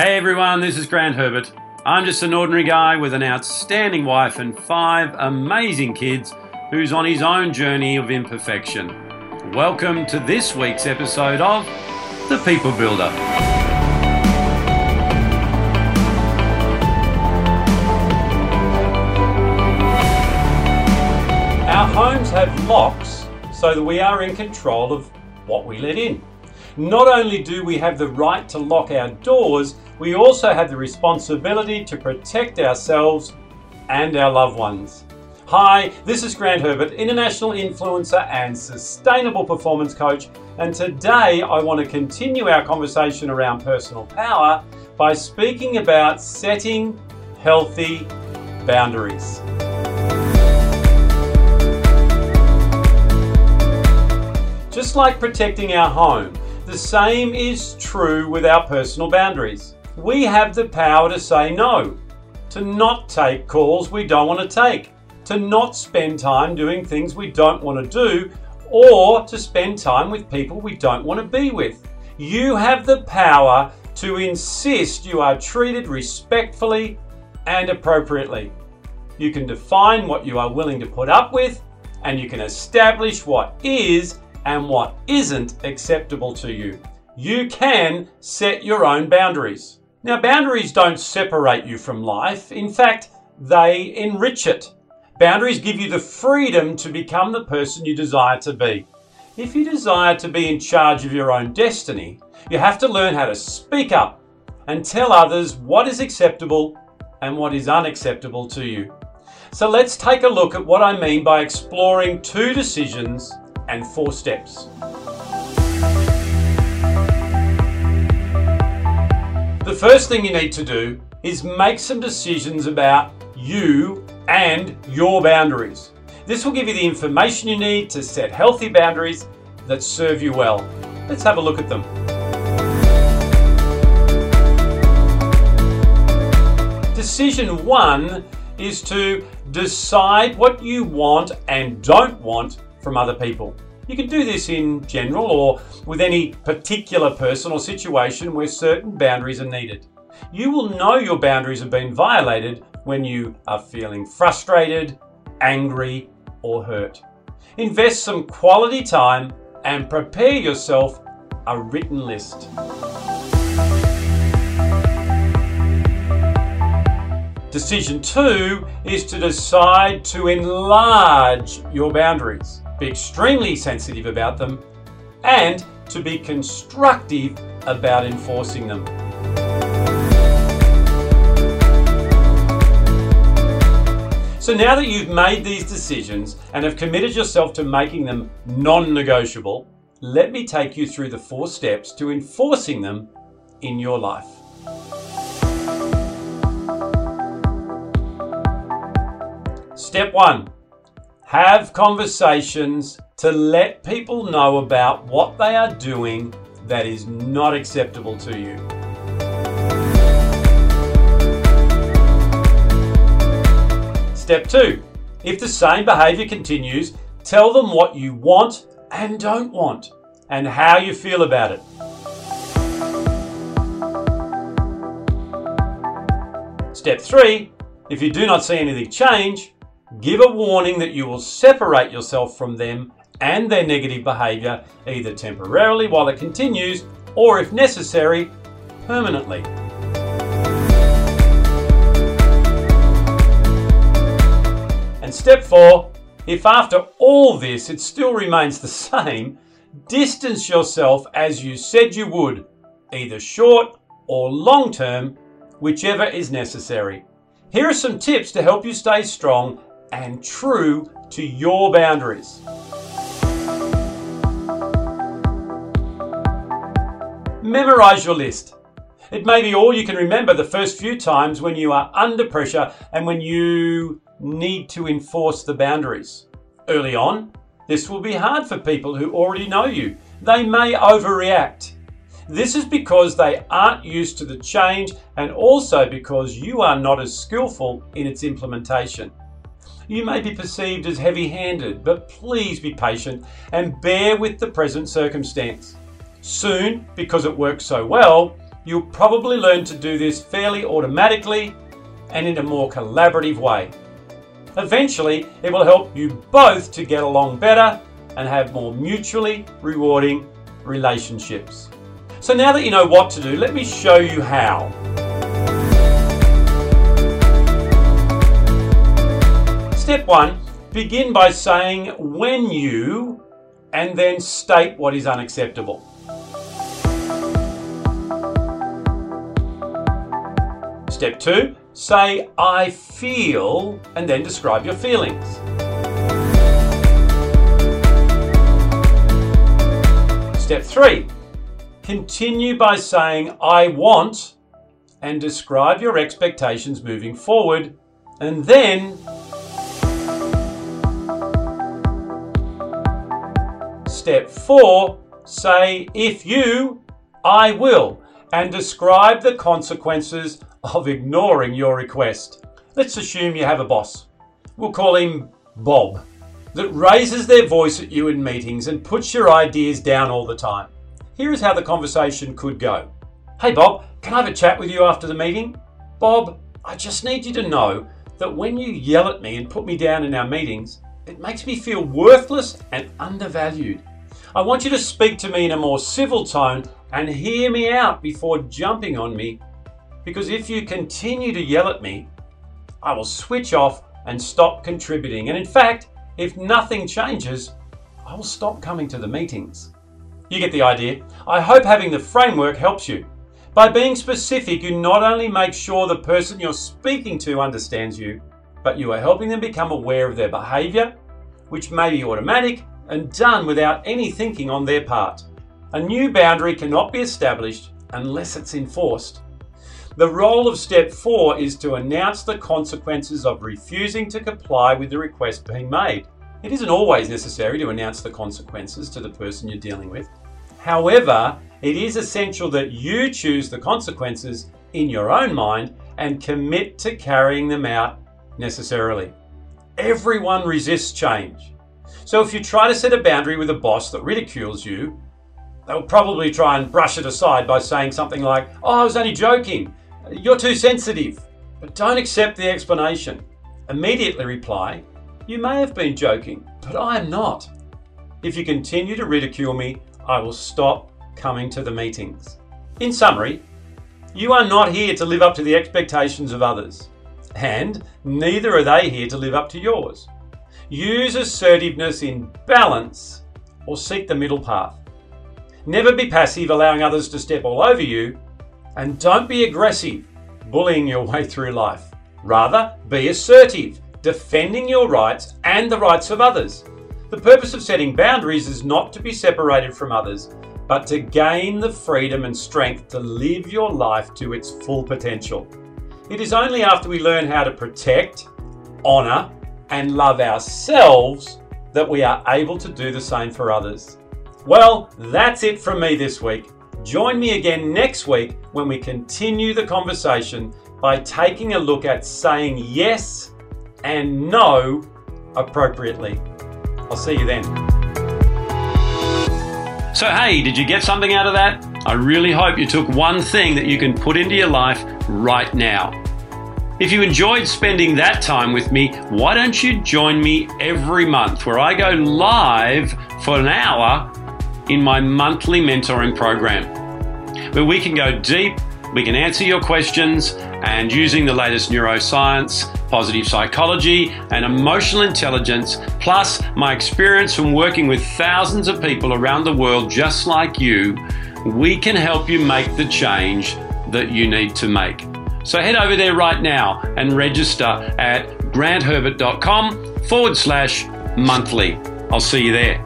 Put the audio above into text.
Hey everyone, this is Grant Herbert. I'm just an ordinary guy with an outstanding wife and five amazing kids who's on his own journey of imperfection. Welcome to this week's episode of The People Builder. Our homes have locks so that we are in control of what we let in. Not only do we have the right to lock our doors, we also have the responsibility to protect ourselves and our loved ones. Hi, this is Grant Herbert, international influencer and sustainable performance coach, and today I want to continue our conversation around personal power by speaking about setting healthy boundaries. Just like protecting our home, the same is true with our personal boundaries. We have the power to say no, to not take calls we don't want to take, to not spend time doing things we don't want to do, or to spend time with people we don't want to be with. You have the power to insist you are treated respectfully and appropriately. You can define what you are willing to put up with, and you can establish what is and what isn't acceptable to you. You can set your own boundaries. Now, boundaries don't separate you from life, in fact, they enrich it. Boundaries give you the freedom to become the person you desire to be. If you desire to be in charge of your own destiny, you have to learn how to speak up and tell others what is acceptable and what is unacceptable to you. So let's take a look at what I mean by exploring two decisions and four steps. The first thing you need to do is make some decisions about you and your boundaries. This will give you the information you need to set healthy boundaries that serve you well. Let's have a look at them. Decision one is to decide what you want and don't want from other people. You can do this in general or with any particular person or situation where certain boundaries are needed. You will know your boundaries have been violated when you are feeling frustrated, angry, or hurt. Invest some quality time and prepare yourself a written list. Decision two is to decide to enlarge your boundaries be extremely sensitive about them, and to be constructive about enforcing them. So now that you've made these decisions and have committed yourself to making them non negotiable, let me take you through the four steps to enforcing them in your life. Step one have conversations to let people know about what they are doing that is not acceptable to you. Step two, if the same behavior continues, tell them what you want and don't want and how you feel about it. Step three, if you do not see anything change, Give a warning that you will separate yourself from them and their negative behaviour either temporarily while it continues or, if necessary, permanently. And step four if after all this it still remains the same, distance yourself as you said you would, either short or long term, whichever is necessary. Here are some tips to help you stay strong and true to your boundaries. Memorize your list. It may be all you can remember the first few times when you are under pressure and when you need to enforce the boundaries. Early on, this will be hard for people who already know you. They may overreact. This is because they aren't used to the change and also because you are not as skillful in its implementation. You may be perceived as heavy handed, but please be patient and bear with the present circumstance. Soon, because it works so well, you'll probably learn to do this fairly automatically and in a more collaborative way. Eventually, it will help you both to get along better and have more mutually rewarding relationships. So now that you know what to do, let me show you how. Step one, begin by saying when you and then state what is unacceptable. Step two, say I feel and then describe your feelings. Step three, continue by saying I want and describe your expectations moving forward. And then step four, say if you, I will, and describe the consequences of ignoring your request. Let's assume you have a boss. We'll call him Bob that raises their voice at you in meetings and puts your ideas down all the time. Here is how the conversation could go Hey, Bob, can I have a chat with you after the meeting? Bob, I just need you to know that when you yell at me and put me down in our meetings, it makes me feel worthless and undervalued. I want you to speak to me in a more civil tone and hear me out before jumping on me, because if you continue to yell at me, I will switch off and stop contributing. And in fact, if nothing changes, I will stop coming to the meetings. You get the idea. I hope having the framework helps you. By being specific, you not only make sure the person you're speaking to understands you, but you are helping them become aware of their behaviour, which may be automatic and done without any thinking on their part. A new boundary cannot be established unless it's enforced. The role of step four is to announce the consequences of refusing to comply with the request being made. It isn't always necessary to announce the consequences to the person you're dealing with. However, it is essential that you choose the consequences in your own mind and commit to carrying them out necessarily. Everyone resists change. So if you try to set a boundary with a boss that ridicules you, they'll probably try and brush it aside by saying something like, Oh, I was only joking. You're too sensitive. But don't accept the explanation. Immediately reply, You may have been joking, but I am not. If you continue to ridicule me, I will stop coming to the meetings. In summary, you are not here to live up to the expectations of others, and neither are they here to live up to yours. Use assertiveness in balance or seek the middle path. Never be passive, allowing others to step all over you, and don't be aggressive, bullying your way through life. Rather, be assertive, defending your rights and the rights of others. The purpose of setting boundaries is not to be separated from others, but to gain the freedom and strength to live your life to its full potential. It is only after we learn how to protect, honour, and love ourselves that we are able to do the same for others. Well, that's it from me this week. Join me again next week when we continue the conversation by taking a look at saying yes and no appropriately. I'll see you then. So, hey, did you get something out of that? I really hope you took one thing that you can put into your life right now. If you enjoyed spending that time with me, why don't you join me every month where I go live for an hour in my monthly mentoring program, where we can go deep, we can answer your questions, and using the latest neuroscience, positive psychology, and emotional intelligence, plus my experience from working with thousands of people around the world just like you, we can help you make the change that you need to make. So head over there right now and register at grantherbert.com forward slash monthly. I'll see you there.